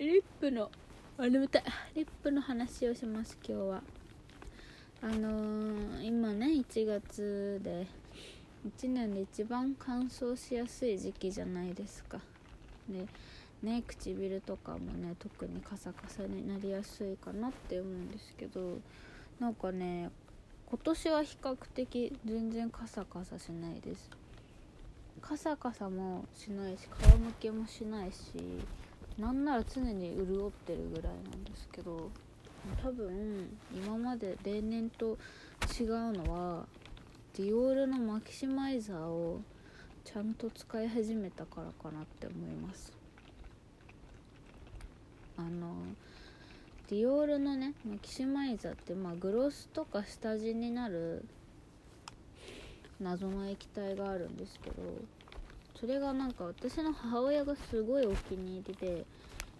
リップのあ眠たい。リップの話をします今日は。あのー、今ね1月で1年で一番乾燥しやすい時期じゃないですか。でね唇とかもね特にカサカサになりやすいかなって思うんですけどなんかね今年は比較的全然カサカサしないです。カサカサもしないし皮むけもしないしなんなら常に潤ってるぐらいなんですけど多分今まで例年と違うのはディオールのマキシマイザーをちゃんと使い始めたからかなって思います。あのディオールのねマキシマイザーってまあグロスとか下地になる謎の液体があるんですけどそれがなんか私の母親がすごいお気に入りで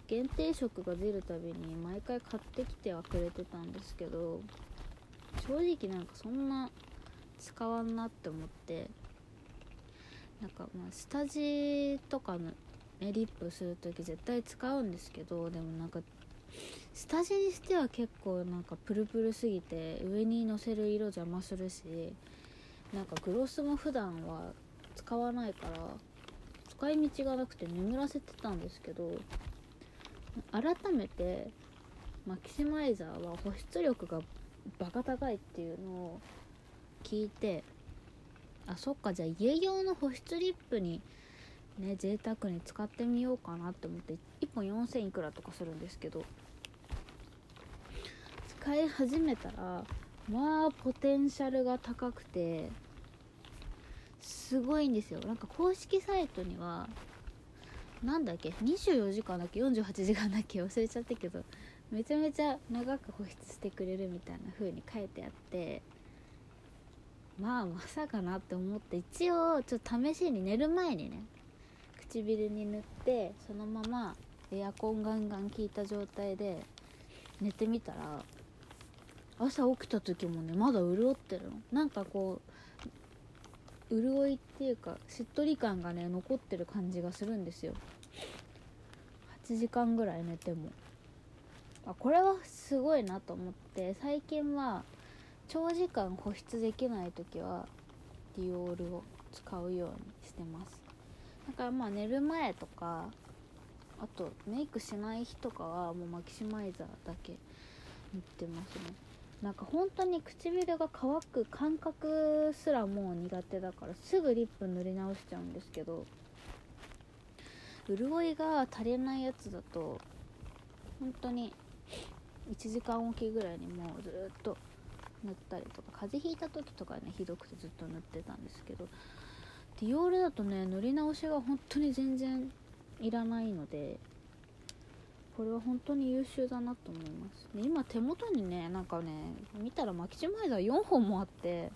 限定色が出るたびに毎回買ってきてはくれてたんですけど正直なんかそんな使わんなって思ってなんかまあ下地とかの、ね、リップする時絶対使うんですけどでもなんか下地にしては結構なんかプルプルすぎて上にのせる色邪魔するしなんかグロスも普段は使わないから使い道がなくて眠らせてたんですけど改めてマキシマイザーは保湿力がバカ高いっていうのを聞いてあそっかじゃあ家用の保湿リップにね贅沢に使ってみようかなって思って1本4000いくらとかするんですけど使い始めたらまあポテンシャルが高くてすごいんですよ。なんか公式サイトにはなんだっけ24時間だっけ48時間だっけ忘れちゃったけどめちゃめちゃ長く保湿してくれるみたいな風に書いてあってまあまさかなって思って一応ちょっと試しに寝る前にね唇に塗ってそのままエアコンガンガン効いた状態で寝てみたら朝起きた時もねまだ潤ってるの。なんかこう潤いっていうかしっとり感がね残ってる感じがするんですよ。8時間ぐらい寝ても。あこれはすごいなと思って最近は長時間保湿できない時はディオールを使うようにしてます。だからまあ寝る前とかあとメイクしない日とかはもうマキシマイザーだけ塗ってますね。なんか本当に唇が乾く感覚すらもう苦手だからすぐリップ塗り直しちゃうんですけど潤いが足りないやつだと本当に1時間おきぐらいにもうずっと塗ったりとか風邪ひいた時とかねひどくてずっと塗ってたんですけどディオールだとね塗り直しが本当に全然いらないのでこれは本当に優秀だなと思います。で今手元にねなんかね見たらマキシマイザー4本もあって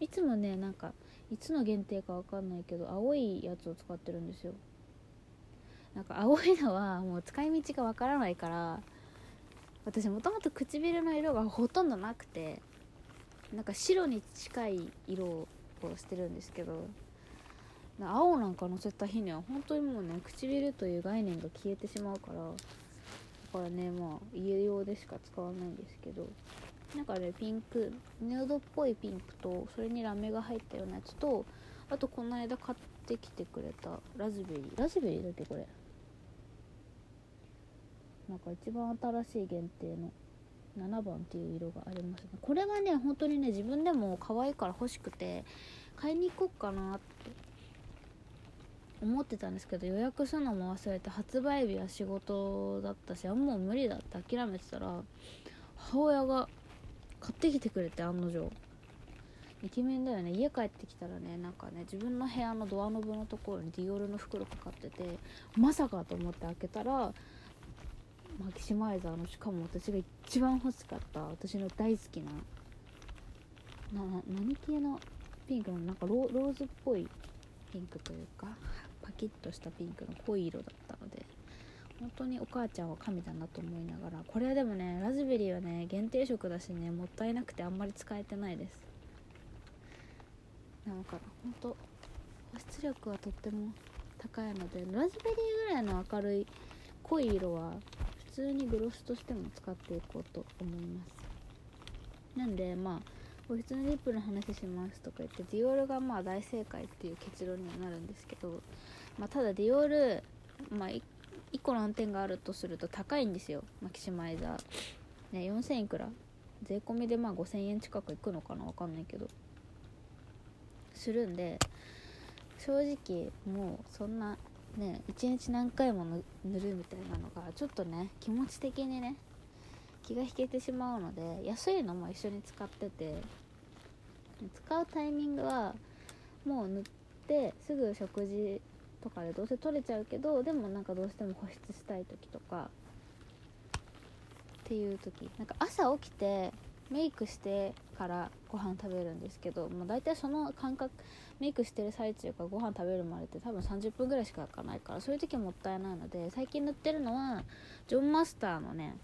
いつもねなんかいつの限定かわかんないけど青いやつを使ってるんですよ。なんか青いのはもう使い道がわからないから私もともと唇の色がほとんどなくてなんか白に近い色をしてるんですけど青なんかのせた日には本当にもうね唇という概念が消えてしまうからだからねまあ家用でしか使わないんですけどなんかねピンクヌードっぽいピンクとそれにラメが入ったようなやつとあとこの間買ってきてくれたラズベリー。ラズベリーだっけこれ。なんか一番新しい限定の7番っていう色がありますね。これはね本当にね自分でも可愛いから欲しくて買いに行こうかなって思ってたんですけど予約するのも忘れて発売日は仕事だったしもう無理だって諦めてたら母親が買ってきてくれて案の定。イケメンだよね。家帰ってきたらねなんかね自分の部屋のドアノブのところにディオールの袋かかっててまさかと思って開けたらマキシマイザーのしかも私が一番欲しかった私の大好きなな何系のピンクの？なんかローズっぽいピンクというか。キッとしたピンクの濃い色だったので本当にお母ちゃんは神だなと思いながらこれはでもねラズベリーはね限定色だしねもったいなくてあんまり使えてないです。なんか本当保湿力はとっても高いのでラズベリーぐらいの明るい濃い色は普通にグロスとしても使っていこうと思います。なんでまあ保湿のリップの話しますとか言ってディオールがまあ大正解っていう結論にはなるんですけど、まあ、ただディオール、まあ、1個難点があるとすると高いんですよ。マキシマイザー、ね、4000いくら？税込みでまあ5000円近くいくのかな？わかんないけど。するんで正直もうそんなね一日何回も塗るみたいなのがちょっとね気持ち的にね気が引けてしまうので安いのも一緒に使ってて使うタイミングはもう塗ってすぐ食事とかでどうせ取れちゃうけどでもなんかどうしても保湿したい時とかっていう時。なんか朝起きてメイクしてからご飯食べるんですけどもう大体その感覚メイクしてる最中からご飯食べるまでって多分30分ぐらいしか開かないからそういう時もったいないので最近塗ってるのはジョンマスターのね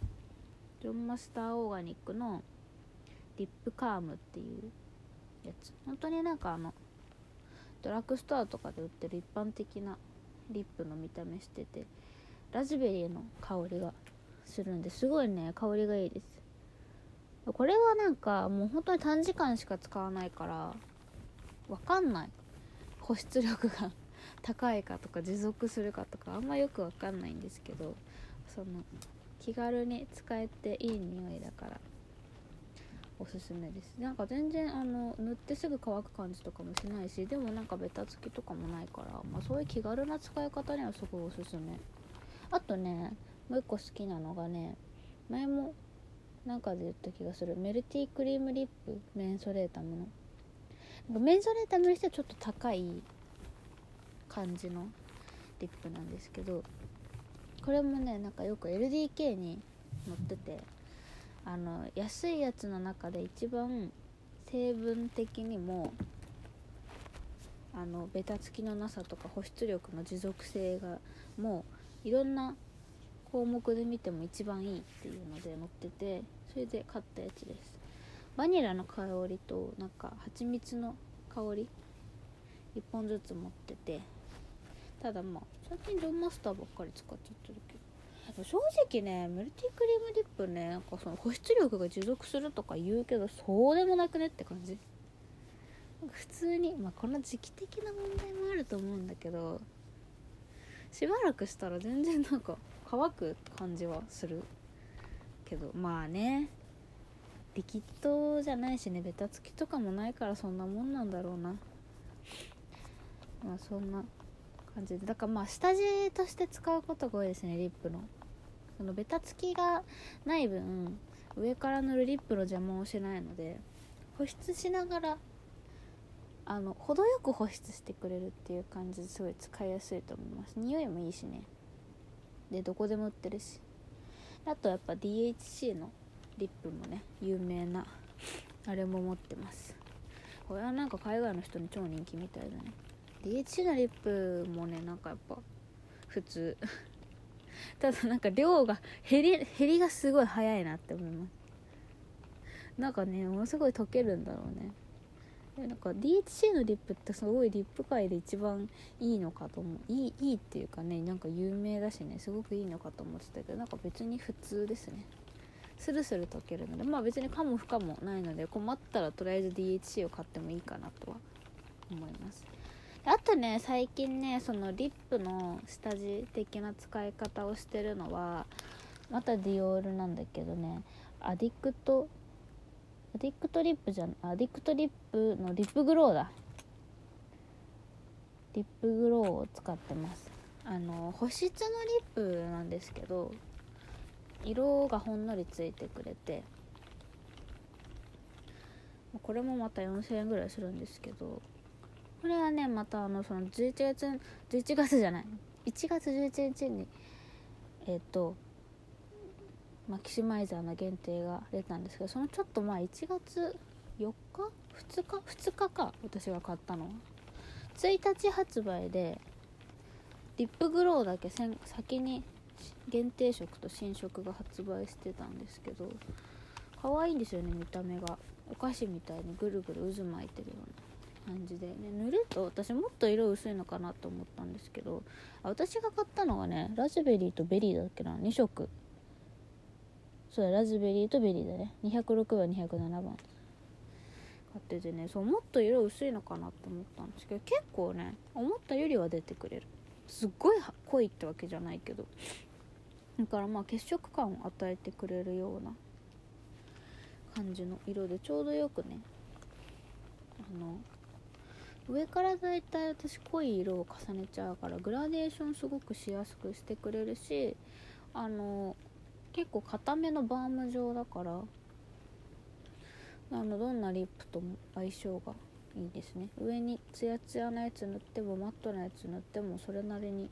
ジョンマスターオーガニックのリップカームっていうやつ。本当になんかあのドラッグストアとかで売ってる一般的なリップの見た目しててラズベリーの香りがするんです。ごいね香りがいいです。これはなんかもう本当に短時間しか使わないからわかんない。保湿力が 高いかとか持続するかとかあんまよくわかんないんですけどその気軽に使えていい匂いだから。おすすめです。なんか全然あの塗ってすぐ乾く感じとかもしないしでもなんかベタつきとかもないから、まあ、そういう気軽な使い方にはすごいおすすめ。あとねもう一個好きなのがね前もなんかで言った気がする。メルティークリームリップメンソレータムの。なんかメンソレータムにしてはちょっと高い感じのリップなんですけどこれもねなんかよく LDK に載っててあの安いやつの中で一番成分的にもあのベタつきのなさとか保湿力の持続性がもういろんな項目で見ても一番いいっていうので載っててそれで買ったやつです。バニラの香りとなんか蜂蜜の香り1本ずつ持ってて。ただまあ最近ジョンマスターばっかり使っちゃってるけど。正直ねメルティクリームディップねなんかその保湿力が持続するとか言うけどそうでもなくねって感じ。普通にまあこの時期的な問題もあると思うんだけどしばらくしたら全然なんか乾く感じはするけどまあねリキッドじゃないしねベタつきとかもないからそんなもんなんだろうな。まあそんな感じでだからまあ下地として使うことが多いですねリップの。そのベタつきがない分上から塗るリップの邪魔をしないので保湿しながらあの程よく保湿してくれるっていう感じですごい使いやすいと思います。匂いもいいしね。でどこでも売ってるし。あとやっぱ DHC のリップもね有名なあれも持ってます。これはなんか海外の人に超人気みたいだね。DHC のリップもねなんかやっぱ普通。ただなんか量が減り減りがすごい早いなって思います。なんかねものすごい溶けるんだろうね。なんか DHC のリップってすごいリップ界で一番いいのかと思う。いいいいっていうかねなんか有名だしねすごくいいのかと思ってたけどなんか別に普通ですね。スルスル溶けるのでまあ別にかも不可もないので困ったらとりあえず DHC を買ってもいいかなとは思います。あとね最近ねそのリップの下地的な使い方をしてるのはまたディオールなんだけどねアディクトアディクトリップじゃんアディクトリップのリップグローだ。リップグローを使ってます。あの保湿のリップなんですけど色がほんのりついてくれてこれもまた4000円ぐらいするんですけどこれはねまたあのその11月11月じゃない。1月11日にえっ、とマキシマイザーの限定が出たんですけどそのちょっと前1月4日？2日？2日か私が買ったの1日発売でリップグローだけ先に限定色と新色が発売してたんですけど可愛いんですよね見た目が。お菓子みたいにぐるぐる渦巻いてるような。感じで、ね、塗ると私もっと色薄いのかなと思ったんですけど私が買ったのはねラズベリーとベリーだっけな？2色。そうだラズベリーとベリーだね。206番207番。買っててねそうもっと色薄いのかなって思ったんですけど結構ね思ったよりは出てくれる。すっごい濃いってわけじゃないけど。だからまあ血色感を与えてくれるような感じの色でちょうどよくねあの上からだいたい私濃い色を重ねちゃうからグラデーションすごくしやすくしてくれるしあの結構固めのバーム状だからあのどんなリップとも相性がいいですね。上にツヤツヤなやつ塗ってもマットなやつ塗ってもそれなりに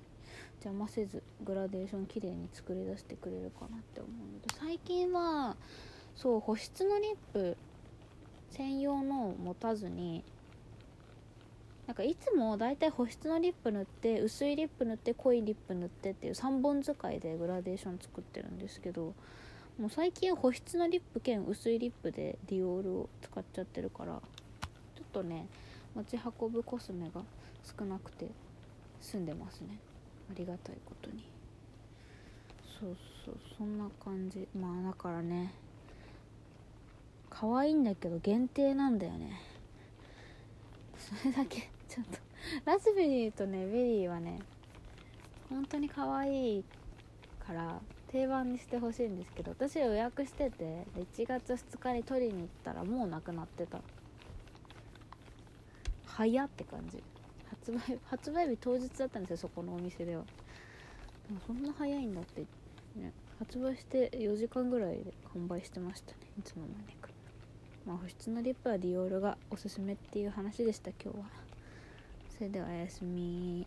邪魔せずグラデーション綺麗に作り出してくれるかなって思うので最近はそう保湿のリップ専用のを持たずになんかいつもだいたい保湿のリップ塗って薄いリップ塗って濃いリップ塗ってっていう3本使いでグラデーション作ってるんですけどもう最近保湿のリップ兼薄いリップでディオールを使っちゃってるからちょっとね持ち運ぶコスメが少なくて済んでますね。ありがたいことに。そうそうそんな感じ。まあだからね可愛いんだけど限定なんだよね。それだけちょっと。ラズベリーとねベリーはね本当に可愛いから定番にしてほしいんですけど私予約してて1月2日に取りに行ったらもうなくなってた。早って感じ。発売発売日当日だったんですよそこのお店では。でもそんな早いんだってね発売して4時間ぐらいで完売してましたねいつの間にかまあ保湿のリップはディオールがおすすめっていう話でした今日は。それではおやすみ